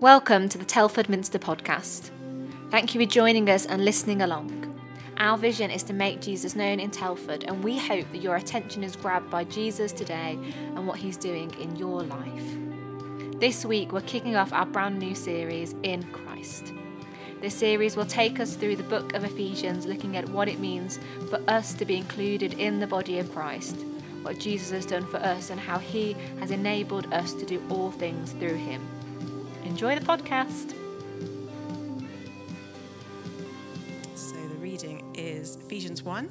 Welcome to the Telford Minster podcast. Thank you for joining us and listening along. Our vision is to make Jesus known in Telford, and we hope that your attention is grabbed by Jesus today and what he's doing in your life. This week, we're kicking off our brand new series, In Christ. This series will take us through the book of Ephesians, looking at what it means for us to be included in the body of Christ, what Jesus has done for us, and how he has enabled us to do all things through him. Enjoy the podcast. So the reading is Ephesians 1,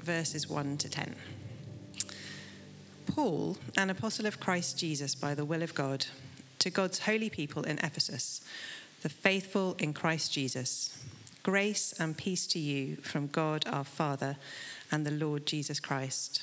verses 1 to 10. Paul, an apostle of Christ Jesus by the will of God, to God's holy people in Ephesus, the faithful in Christ Jesus, grace and peace to you from God our Father and the Lord Jesus Christ.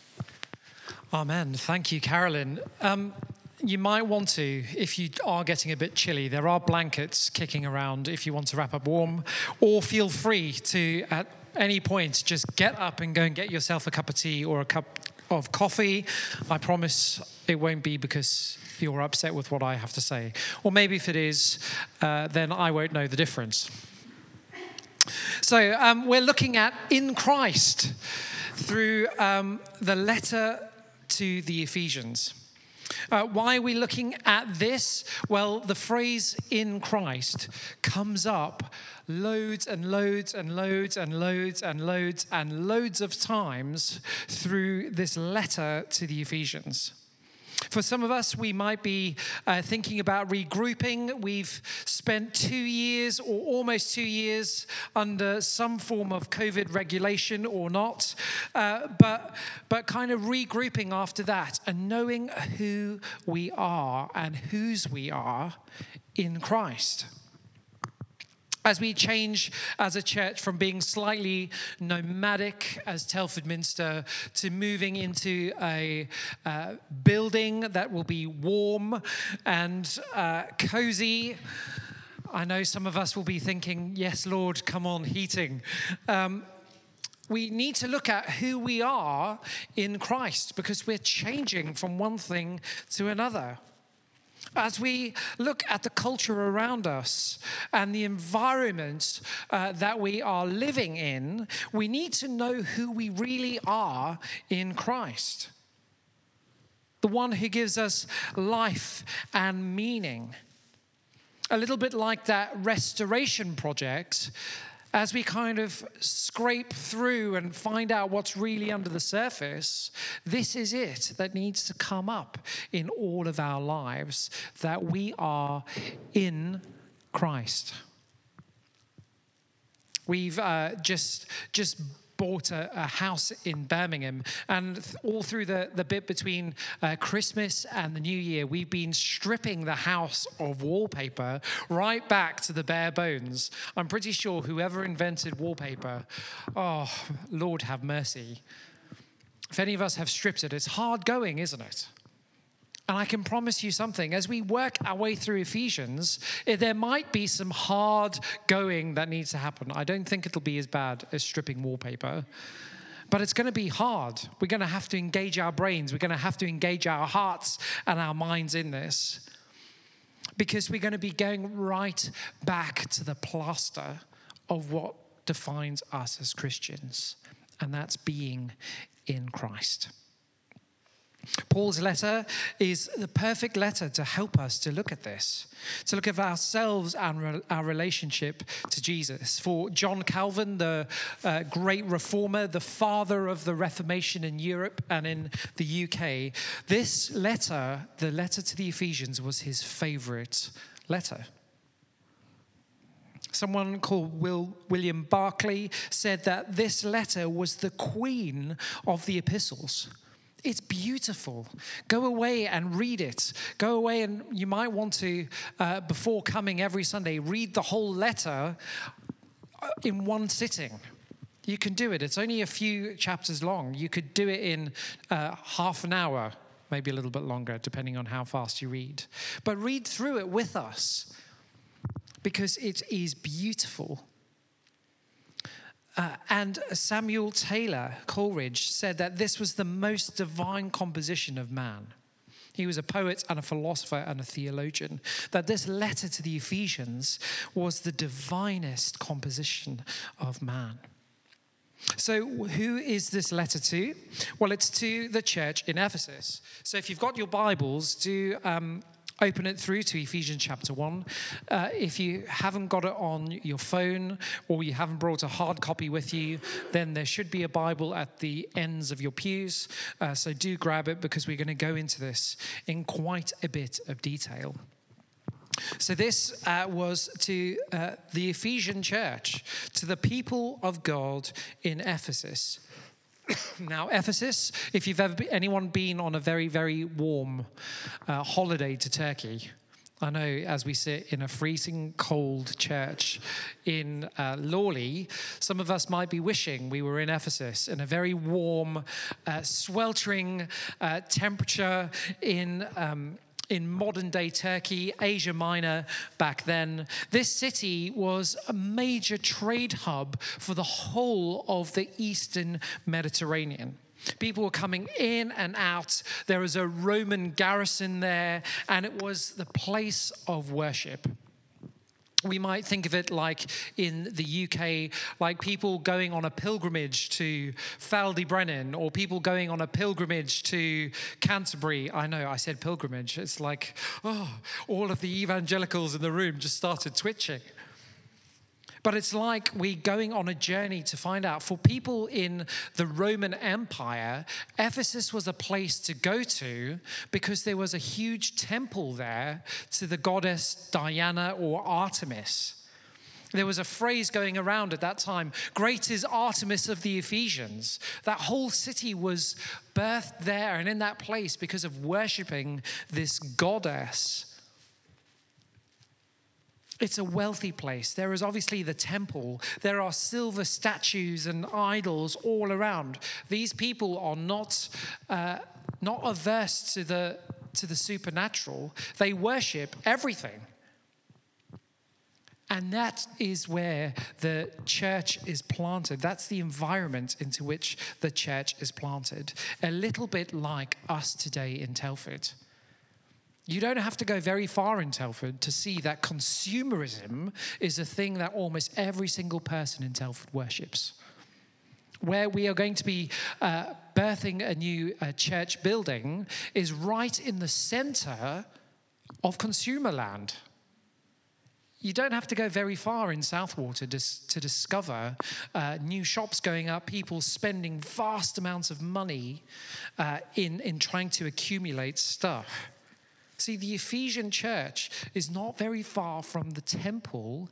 Amen. Thank you, Carolyn. Um, you might want to, if you are getting a bit chilly, there are blankets kicking around if you want to wrap up warm, or feel free to, at any point, just get up and go and get yourself a cup of tea or a cup of coffee. I promise it won't be because you're upset with what I have to say. Or maybe if it is, uh, then I won't know the difference. So um, we're looking at in Christ through um, the letter to the Ephesians. Uh, why are we looking at this? Well, the phrase in Christ comes up loads and loads and loads and loads and loads and loads of times through this letter to the Ephesians. For some of us, we might be uh, thinking about regrouping. We've spent two years or almost two years under some form of COVID regulation or not, uh, but, but kind of regrouping after that and knowing who we are and whose we are in Christ as we change as a church from being slightly nomadic as Telford Minster to moving into a uh, building that will be warm and uh, cozy. I know some of us will be thinking, yes, Lord, come on, heating. Um, we need to look at who we are in Christ because we're changing from one thing to another. As we look at the culture around us and the environment uh, that we are living in, we need to know who we really are in Christ. The one who gives us life and meaning. A little bit like that restoration project as we kind of scrape through and find out what's really under the surface, this is it that needs to come up in all of our lives that we are in Christ. We've uh, just just bought a, a, house in Birmingham. And th- all through the, the bit between uh, Christmas and the New Year, we've been stripping the house of wallpaper right back to the bare bones. I'm pretty sure whoever invented wallpaper, oh, Lord have mercy. If any of us have stripped it, it's hard going, isn't it? And I can promise you something as we work our way through Ephesians, eh, there might be some hard going that needs to happen. I don't think it'll be as bad as stripping wallpaper, but it's going to be hard. We're going to have to engage our brains, we're going to have to engage our hearts and our minds in this because we're going to be going right back to the plaster of what defines us as Christians, and that's being in Christ. Paul's letter is the perfect letter to help us to look at this, to look at ourselves and our relationship to Jesus. For John Calvin, the uh, great reformer, the father of the Reformation in Europe and in the UK, this letter, the letter to the Ephesians, was his favorite letter. Someone called Will, William Barclay said that this letter was the queen of the epistles. It's beautiful. Go away and read it. Go away and you might want to, uh, before coming every Sunday, read the whole letter uh, in one sitting. You can do it. It's only a few chapters long. You could do it in uh, half an hour, maybe a little bit longer, depending on how fast you read. But read through it with us because it is beautiful. Uh, and Samuel Taylor Coleridge said that this was the most divine composition of man. He was a poet and a philosopher and a theologian. That this letter to the Ephesians was the divinest composition of man. So, who is this letter to? Well, it's to the church in Ephesus. So, if you've got your Bibles, do um, open it through to Ephesians chapter 1. Uh, if you haven't got it on your phone or you haven't brought a hard copy with you, then there should be a Bible at the ends of your pews. Uh, so do grab it because we're going to go into this in quite a bit of detail. So, this uh, was to uh, the Ephesian church, to the people of God in Ephesus. now, Ephesus, if you've ever been, anyone been on a very, very warm uh, holiday to Turkey, I know as we sit in a freezing cold church in uh, Lawley, some of us might be wishing we were in Ephesus in a very warm, uh, sweltering uh, temperature in. Um, in modern day Turkey, Asia Minor back then. This city was a major trade hub for the whole of the eastern Mediterranean. People were coming in and out. There was a Roman garrison there, and it was the place of worship we might think of it like in the UK, like people going on a pilgrimage to Faldy Brennan, or people going on a pilgrimage to Canterbury. I know I said pilgrimage. It's like, oh, all of the evangelicals in the room just started twitching. But it's like we're going on a journey to find out. For people in the Roman Empire, Ephesus was a place to go to because there was a huge temple there to the goddess Diana or Artemis. There was a phrase going around at that time Great is Artemis of the Ephesians. That whole city was birthed there and in that place because of worshiping this goddess. It's a wealthy place. There is obviously the temple. There are silver statues and idols all around. These people are not, uh, not averse to the, to the supernatural, they worship everything. And that is where the church is planted. That's the environment into which the church is planted. A little bit like us today in Telford. You don't have to go very far in Telford to see that consumerism is a thing that almost every single person in Telford worships. Where we are going to be uh, birthing a new uh, church building is right in the center of consumer land. You don't have to go very far in Southwater to, to discover uh, new shops going up, people spending vast amounts of money uh, in, in trying to accumulate stuff. See, the Ephesian church is not very far from the temple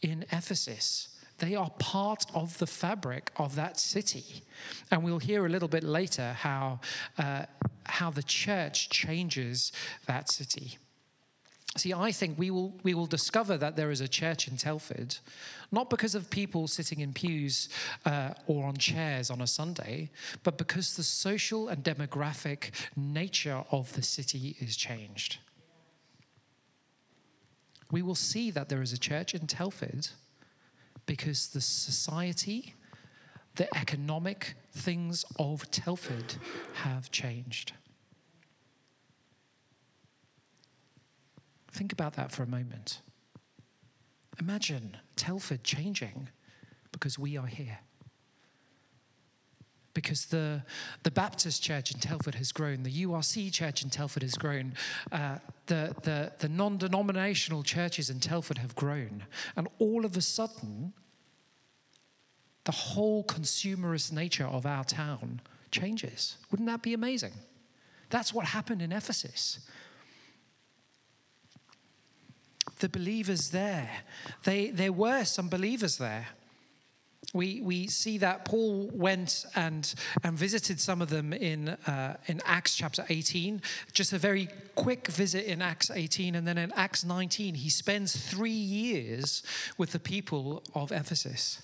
in Ephesus. They are part of the fabric of that city. And we'll hear a little bit later how, uh, how the church changes that city. See, I think we will, we will discover that there is a church in Telford, not because of people sitting in pews uh, or on chairs on a Sunday, but because the social and demographic nature of the city is changed. We will see that there is a church in Telford because the society, the economic things of Telford have changed. Think about that for a moment. Imagine Telford changing because we are here. because the, the Baptist church in Telford has grown, the URC church in Telford has grown, uh, the, the, the non denominational churches in Telford have grown. And all of a sudden, the whole consumerist nature of our town changes. Wouldn't that be amazing? That's what happened in Ephesus. The believers there, they, there were some believers there. We, we see that Paul went and, and visited some of them in, uh, in Acts chapter 18. Just a very quick visit in Acts 18. And then in Acts 19, he spends three years with the people of Ephesus.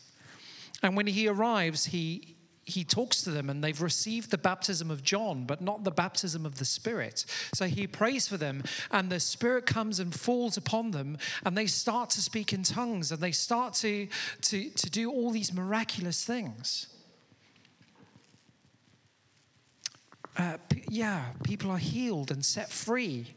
And when he arrives, he, he talks to them and they've received the baptism of John, but not the baptism of the Spirit. So he prays for them, and the Spirit comes and falls upon them, and they start to speak in tongues and they start to, to, to do all these miraculous things. Uh, yeah, people are healed and set free.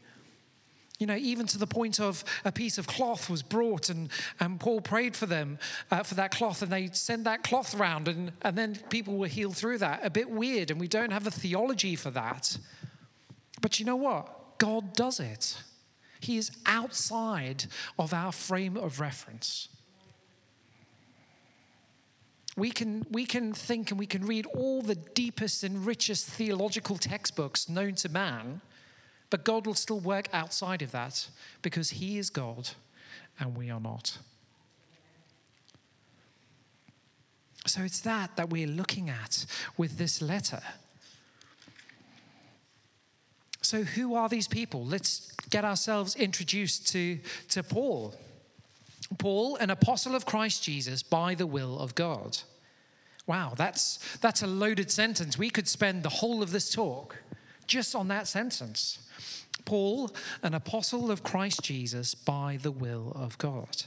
You know, even to the point of a piece of cloth was brought, and, and Paul prayed for them uh, for that cloth, and they sent that cloth around, and, and then people were healed through that. A bit weird, and we don't have a theology for that. But you know what? God does it. He is outside of our frame of reference. We can, we can think and we can read all the deepest and richest theological textbooks known to man, but God will still work outside of that because He is God and we are not. So it's that that we're looking at with this letter. So, who are these people? Let's get ourselves introduced to, to Paul. Paul, an apostle of Christ Jesus by the will of God. Wow, that's, that's a loaded sentence. We could spend the whole of this talk just on that sentence. Paul, an apostle of Christ Jesus by the will of God.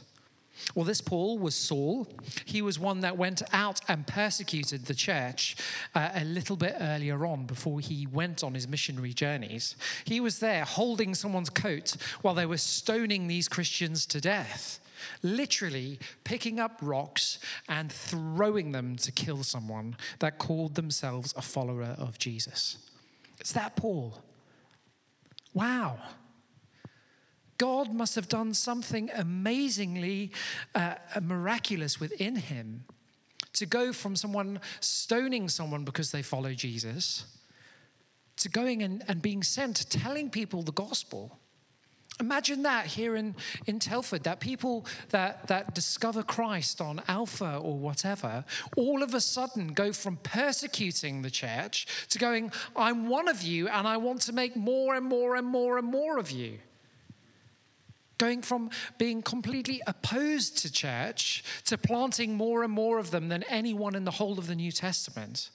Well, this Paul was Saul. He was one that went out and persecuted the church uh, a little bit earlier on before he went on his missionary journeys. He was there holding someone's coat while they were stoning these Christians to death, literally picking up rocks and throwing them to kill someone that called themselves a follower of Jesus. It's that Paul. Wow. God must have done something amazingly uh, miraculous within him to go from someone stoning someone because they follow Jesus to going and, and being sent, telling people the gospel. Imagine that here in, in Telford, that people that, that discover Christ on Alpha or whatever, all of a sudden go from persecuting the church to going, I'm one of you and I want to make more and more and more and more of you. Going from being completely opposed to church to planting more and more of them than anyone in the whole of the New Testament.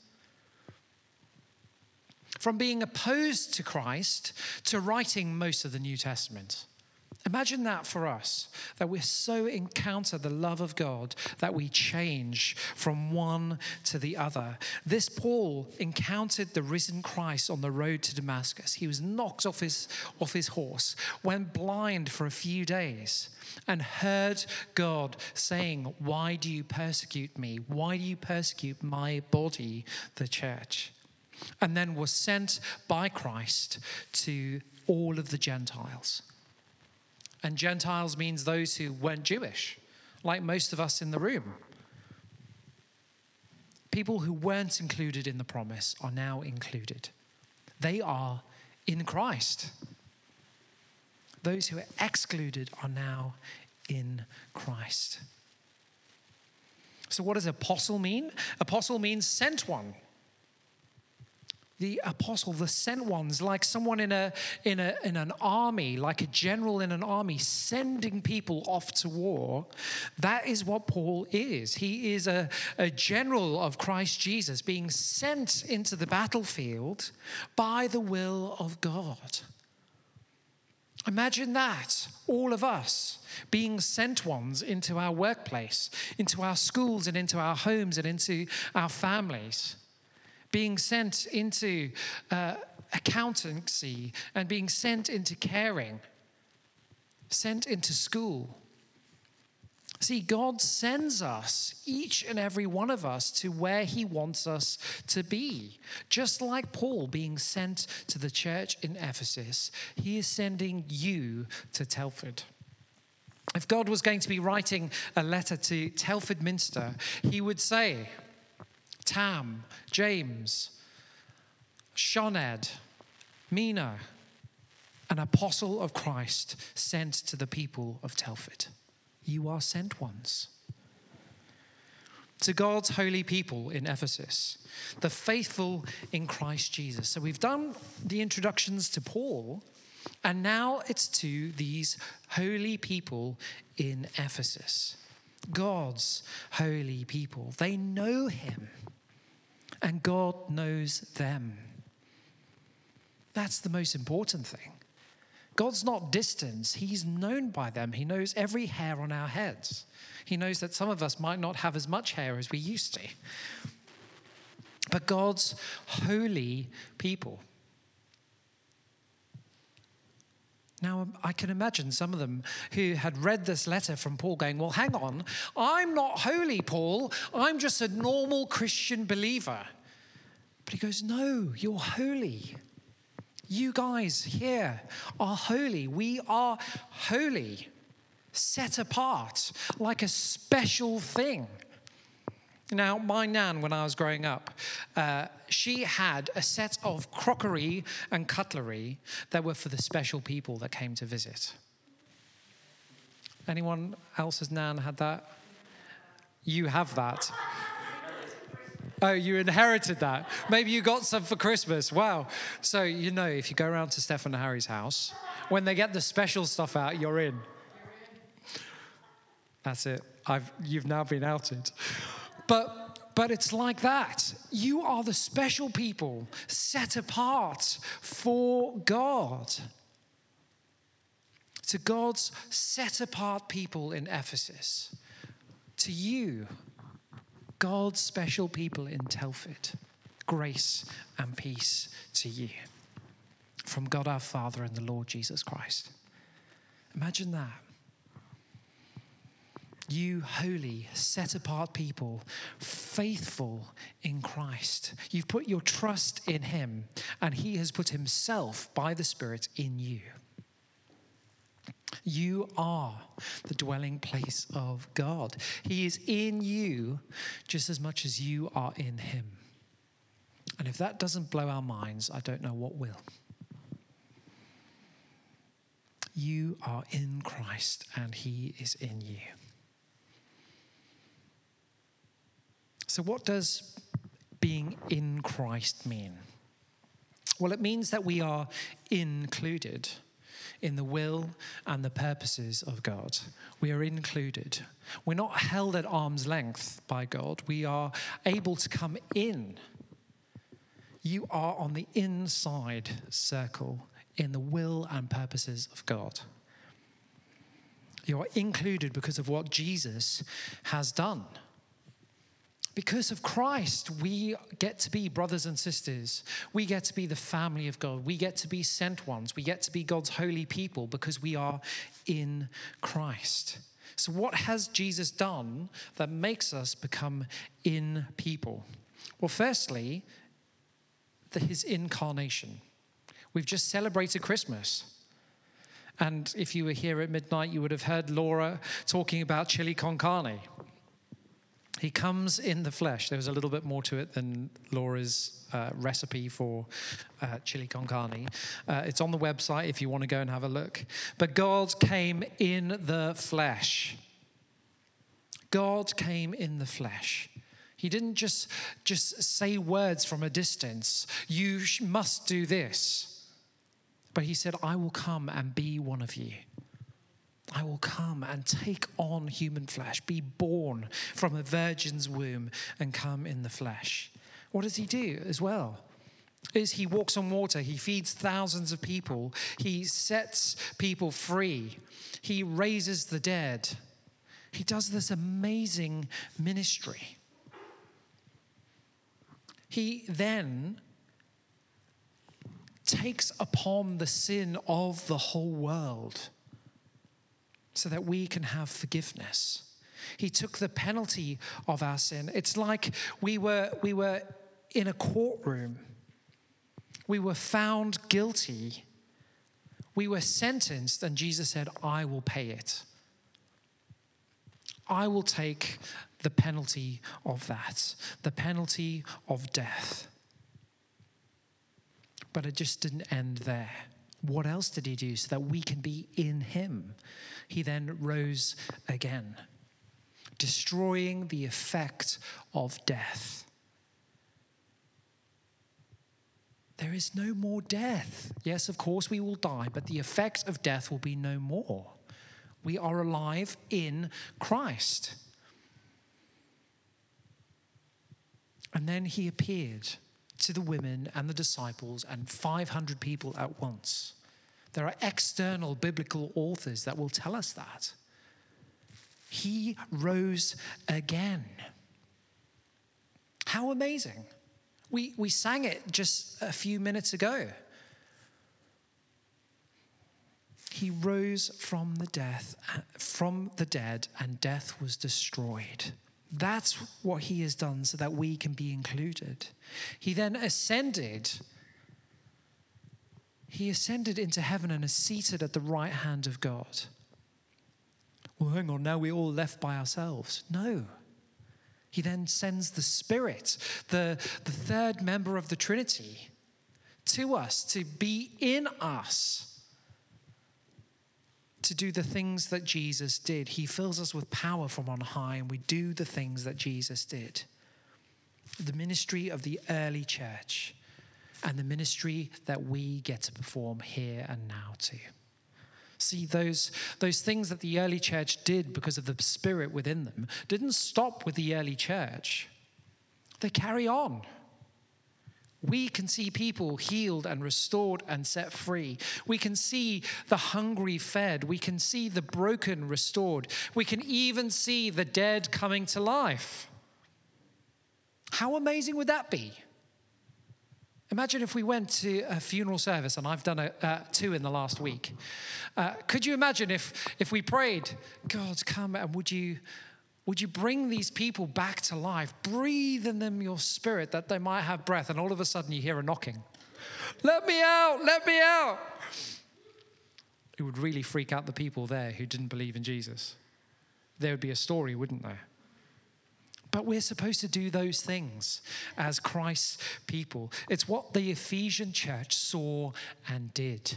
From being opposed to Christ to writing most of the New Testament. Imagine that for us, that we so encounter the love of God that we change from one to the other. This Paul encountered the risen Christ on the road to Damascus. He was knocked off his, off his horse, went blind for a few days, and heard God saying, Why do you persecute me? Why do you persecute my body, the church? And then was sent by Christ to all of the Gentiles. And Gentiles means those who weren't Jewish, like most of us in the room. People who weren't included in the promise are now included. They are in Christ. Those who are excluded are now in Christ. So, what does apostle mean? Apostle means sent one the apostle, the sent ones, like someone in, a, in, a, in an army, like a general in an army, sending people off to war. That is what Paul is. He is a, a general of Christ Jesus being sent into the battlefield by the will of God. Imagine that, all of us being sent ones into our workplace, into our schools, and into our homes, and into our families being sent into uh, accountancy and being sent into caring, sent into school. See, God sends us, each and every one of us, to where He wants us to be. Just like Paul being sent to the church in Ephesus, He is sending you to Telford. If God was going to be writing a letter to Telford Minster, He would say, Tam, James, Sioned, Mina, an apostle of Christ sent to the people of Telford. You are sent ones. To God's holy people in Ephesus, the faithful in Christ Jesus. So we've done the introductions to Paul, and now it's to these holy people in Ephesus. God's holy people. They know him, and God knows them. That's the most important thing. God's not distant, He's known by them. He knows every hair on our heads. He knows that some of us might not have as much hair as we used to. But God's holy people. Now, I can imagine some of them who had read this letter from Paul going, Well, hang on, I'm not holy, Paul. I'm just a normal Christian believer. But he goes, No, you're holy. You guys here are holy. We are holy, set apart like a special thing. Now, my nan, when I was growing up, uh, she had a set of crockery and cutlery that were for the special people that came to visit. Anyone else's nan had that? You have that. Oh, you inherited that. Maybe you got some for Christmas. Wow. So, you know, if you go around to Stefan and Harry's house, when they get the special stuff out, you're in. That's it. I've, you've now been outed. But, but it's like that. You are the special people set apart for God. To God's set apart people in Ephesus. To you, God's special people in Telford. Grace and peace to you from God our Father and the Lord Jesus Christ. Imagine that. You holy, set apart people, faithful in Christ. You've put your trust in Him, and He has put Himself by the Spirit in you. You are the dwelling place of God. He is in you just as much as you are in Him. And if that doesn't blow our minds, I don't know what will. You are in Christ and He is in you. So, what does being in Christ mean? Well, it means that we are included in the will and the purposes of God. We are included. We're not held at arm's length by God. We are able to come in. You are on the inside circle in the will and purposes of God. You are included because of what Jesus has done. Because of Christ, we get to be brothers and sisters. We get to be the family of God. We get to be sent ones. We get to be God's holy people because we are in Christ. So, what has Jesus done that makes us become in people? Well, firstly, the, his incarnation. We've just celebrated Christmas. And if you were here at midnight, you would have heard Laura talking about chili con carne. He comes in the flesh. There was a little bit more to it than Laura's uh, recipe for uh, chili con carne. Uh, it's on the website if you want to go and have a look. But God came in the flesh. God came in the flesh. He didn't just, just say words from a distance. You must do this. But he said, I will come and be one of you. I will come and take on human flesh, be born from a virgin's womb and come in the flesh. What does he do as well? Is he walks on water, he feeds thousands of people, he sets people free, he raises the dead. He does this amazing ministry. He then takes upon the sin of the whole world so that we can have forgiveness. He took the penalty of our sin. It's like we were, we were in a courtroom. We were found guilty. We were sentenced, and Jesus said, I will pay it. I will take the penalty of that, the penalty of death. But it just didn't end there. What else did he do so that we can be in him? He then rose again, destroying the effect of death. There is no more death. Yes, of course, we will die, but the effect of death will be no more. We are alive in Christ. And then he appeared to the women and the disciples and 500 people at once. There are external biblical authors that will tell us that. He rose again. How amazing! We, we sang it just a few minutes ago. He rose from the death from the dead and death was destroyed. That's what he has done so that we can be included. He then ascended. He ascended into heaven and is seated at the right hand of God. Well, hang on, now we're all left by ourselves. No. He then sends the Spirit, the, the third member of the Trinity, to us to be in us to do the things that Jesus did. He fills us with power from on high, and we do the things that Jesus did. The ministry of the early church and the ministry that we get to perform here and now too. See, those, those things that the early church did because of the spirit within them didn't stop with the early church, they carry on. We can see people healed and restored and set free. We can see the hungry fed. We can see the broken restored. We can even see the dead coming to life. How amazing would that be? Imagine if we went to a funeral service, and I've done a, uh, two in the last week. Uh, could you imagine if, if we prayed, God, come and would you, would you bring these people back to life? Breathe in them your spirit that they might have breath. And all of a sudden you hear a knocking. Let me out, let me out. It would really freak out the people there who didn't believe in Jesus. There would be a story, wouldn't there? But we're supposed to do those things as Christ's people. It's what the Ephesian church saw and did.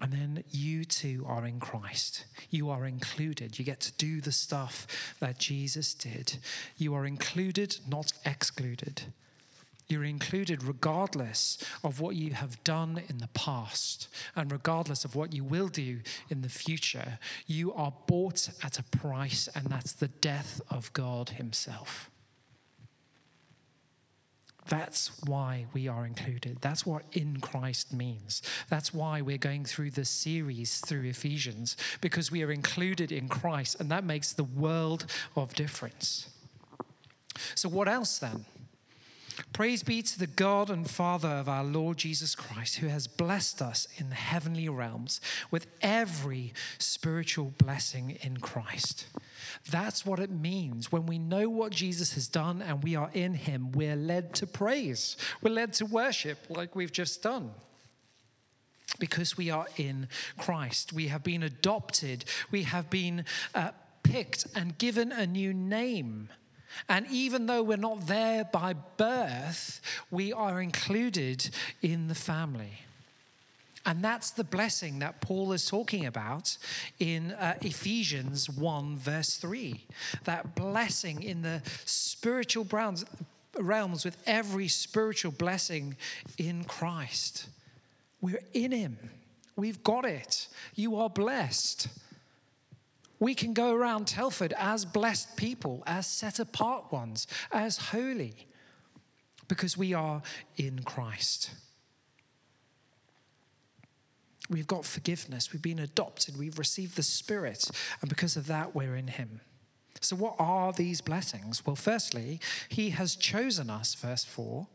And then you too are in Christ. You are included. You get to do the stuff that Jesus did. You are included, not excluded. You're included regardless of what you have done in the past and regardless of what you will do in the future. You are bought at a price, and that's the death of God Himself. That's why we are included. That's what in Christ means. That's why we're going through this series through Ephesians, because we are included in Christ, and that makes the world of difference. So, what else then? Praise be to the God and Father of our Lord Jesus Christ, who has blessed us in the heavenly realms with every spiritual blessing in Christ. That's what it means. When we know what Jesus has done and we are in him, we're led to praise. We're led to worship like we've just done. Because we are in Christ. We have been adopted. We have been uh, picked and given a new name. And even though we're not there by birth, we are included in the family. And that's the blessing that Paul is talking about in uh, Ephesians 1, verse 3. That blessing in the spiritual realms, realms with every spiritual blessing in Christ. We're in Him, we've got it. You are blessed. We can go around Telford as blessed people, as set apart ones, as holy, because we are in Christ. We've got forgiveness. We've been adopted. We've received the Spirit. And because of that, we're in Him. So, what are these blessings? Well, firstly, He has chosen us, verse 4,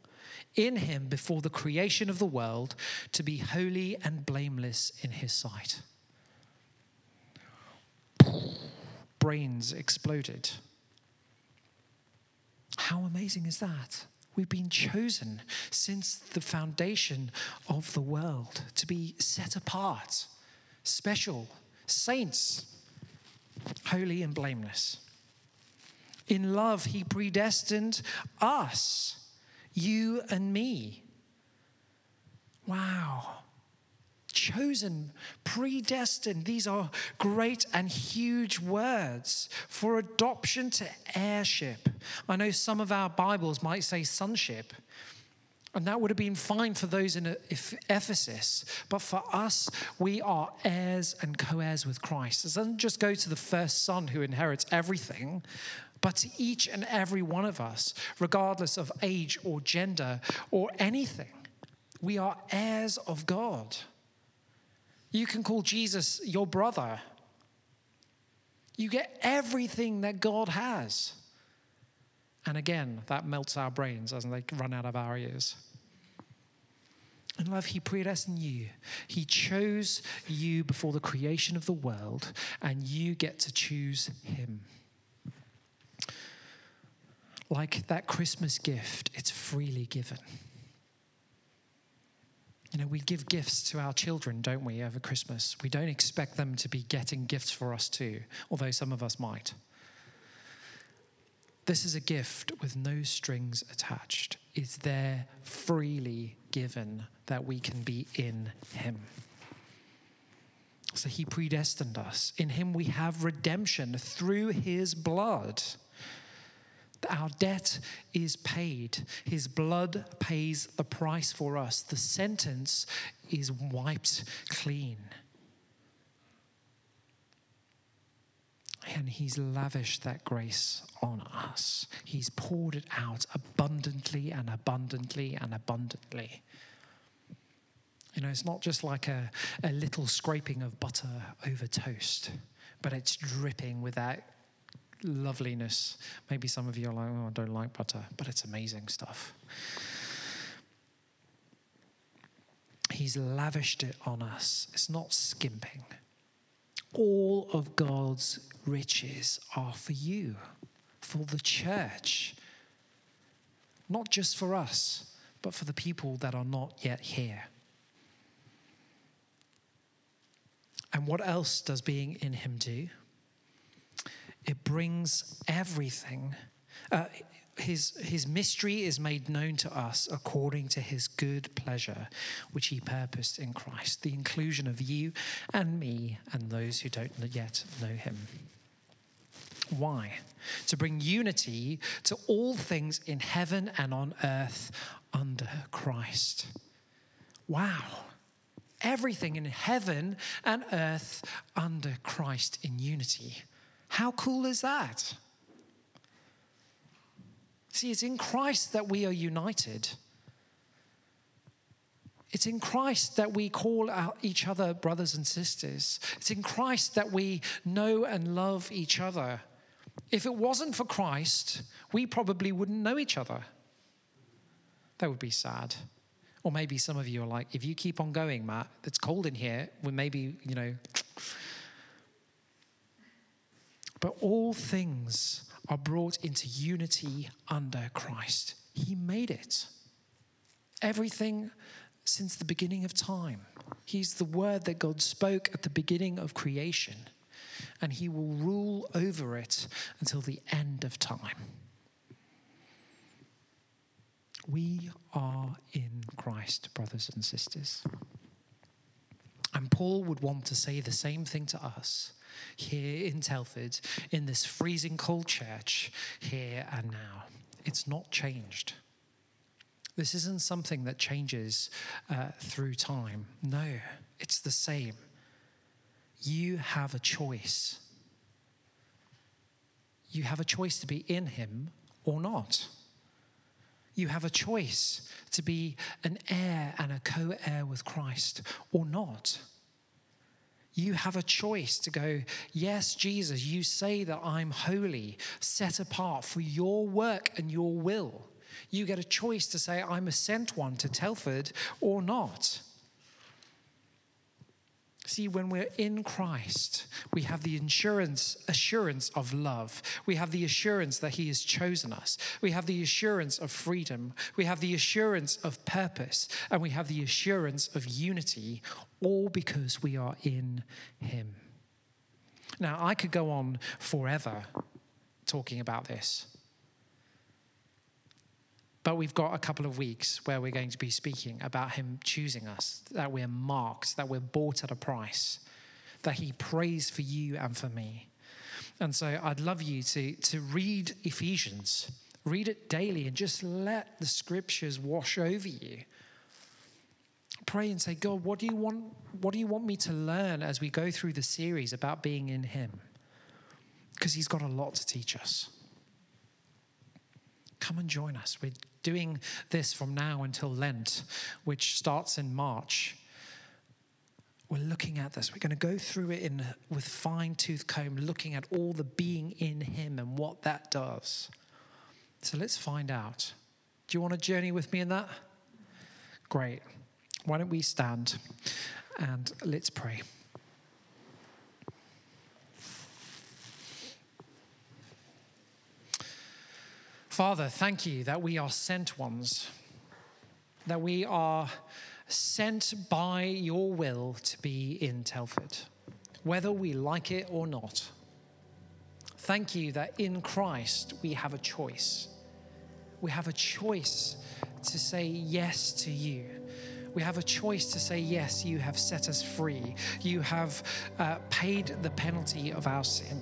in Him before the creation of the world to be holy and blameless in His sight. Brains exploded. How amazing is that? We've been chosen since the foundation of the world to be set apart, special, saints, holy and blameless. In love, He predestined us, you and me. Wow chosen, predestined. These are great and huge words for adoption to heirship. I know some of our Bibles might say sonship. And that would have been fine for those in Ephesus. But for us, we are heirs and co heirs with Christ. It doesn't just go to the first son who inherits everything, but to each and every one of us, regardless of age or gender or anything. We are heirs of God. You can call Jesus your brother. You get everything that God has. And again, that melts our brains as they run out of our ears. In love, He predestined you. He chose you before the creation of the world, and you get to choose Him. Like that Christmas gift, it's freely given. Know, we give gifts to our children, don't we, over Christmas? We don't expect them to be getting gifts for us too, although some of us might. This is a gift with no strings attached. It's there freely given that we can be in Him. So He predestined us. In Him we have redemption through His blood our debt is paid. His blood pays the price for us. The sentence is wiped clean. And He's lavished that grace on us. He's poured it out abundantly and abundantly and abundantly. You know, it's not just like a, a little scraping of butter over toast, but it's dripping with that loveliness. Maybe some of you are like, oh, I don't like butter, but it's amazing stuff. He's lavished it on us. It's not skimping. All of God's riches are for you, for the church. Not just for us, but for the people that are not yet here. And what else does being in Him do? It brings everything. Uh, his, his mystery is made known to us according to his good pleasure, which he purposed in Christ, the inclusion of you and me and those who don't yet know him. Why? To bring unity to all things in heaven and on earth under Christ. Wow. Everything in heaven and earth under Christ in unity. How cool is that? See, it's in Christ that we are united. It's in Christ that we call each other brothers and sisters. It's in Christ that we know and love each other. If it wasn't for Christ, we probably wouldn't know each other. That would be sad. Or maybe some of you are like, if you keep on going, Matt, it's cold in here, well, maybe, you know, but all things are brought into unity under Christ. He made it. Everything since the beginning of time. He's the word that God spoke at the beginning of creation, and He will rule over it until the end of time. We are in Christ, brothers and sisters. And Paul would want to say the same thing to us here in Telford, in this freezing cold church, here and now. It's not changed. This isn't something that changes uh, through time. No, it's the same. You have a choice. You have a choice to be in Him or not. You have a choice to be an heir and a co heir with Christ or not. You have a choice to go, Yes, Jesus, you say that I'm holy, set apart for your work and your will. You get a choice to say, I'm a sent one to Telford or not. See, when we're in Christ, we have the assurance, assurance of love. We have the assurance that He has chosen us. We have the assurance of freedom. We have the assurance of purpose. And we have the assurance of unity, all because we are in Him. Now, I could go on forever talking about this. But we've got a couple of weeks where we're going to be speaking about Him choosing us, that we're marked, that we're bought at a price, that He prays for you and for me. And so I'd love you to, to read Ephesians, read it daily, and just let the scriptures wash over you. Pray and say, God, what do you want, what do you want me to learn as we go through the series about being in Him? Because He's got a lot to teach us come and join us. We're doing this from now until Lent, which starts in March. We're looking at this. We're going to go through it in, with fine tooth comb, looking at all the being in Him and what that does. So let's find out. Do you want to journey with me in that? Great. Why don't we stand and let's pray. Father, thank you that we are sent ones, that we are sent by your will to be in Telford, whether we like it or not. Thank you that in Christ we have a choice. We have a choice to say yes to you. We have a choice to say, Yes, you have set us free. You have uh, paid the penalty of our sin.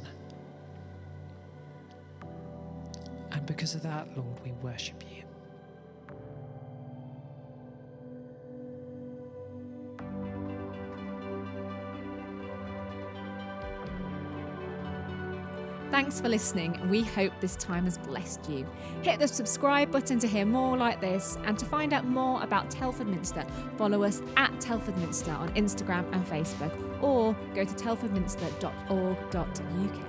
And because of that, Lord, we worship you. Thanks for listening, we hope this time has blessed you. Hit the subscribe button to hear more like this, and to find out more about Telford Minster, follow us at Telford Minster on Instagram and Facebook, or go to telfordminster.org.uk.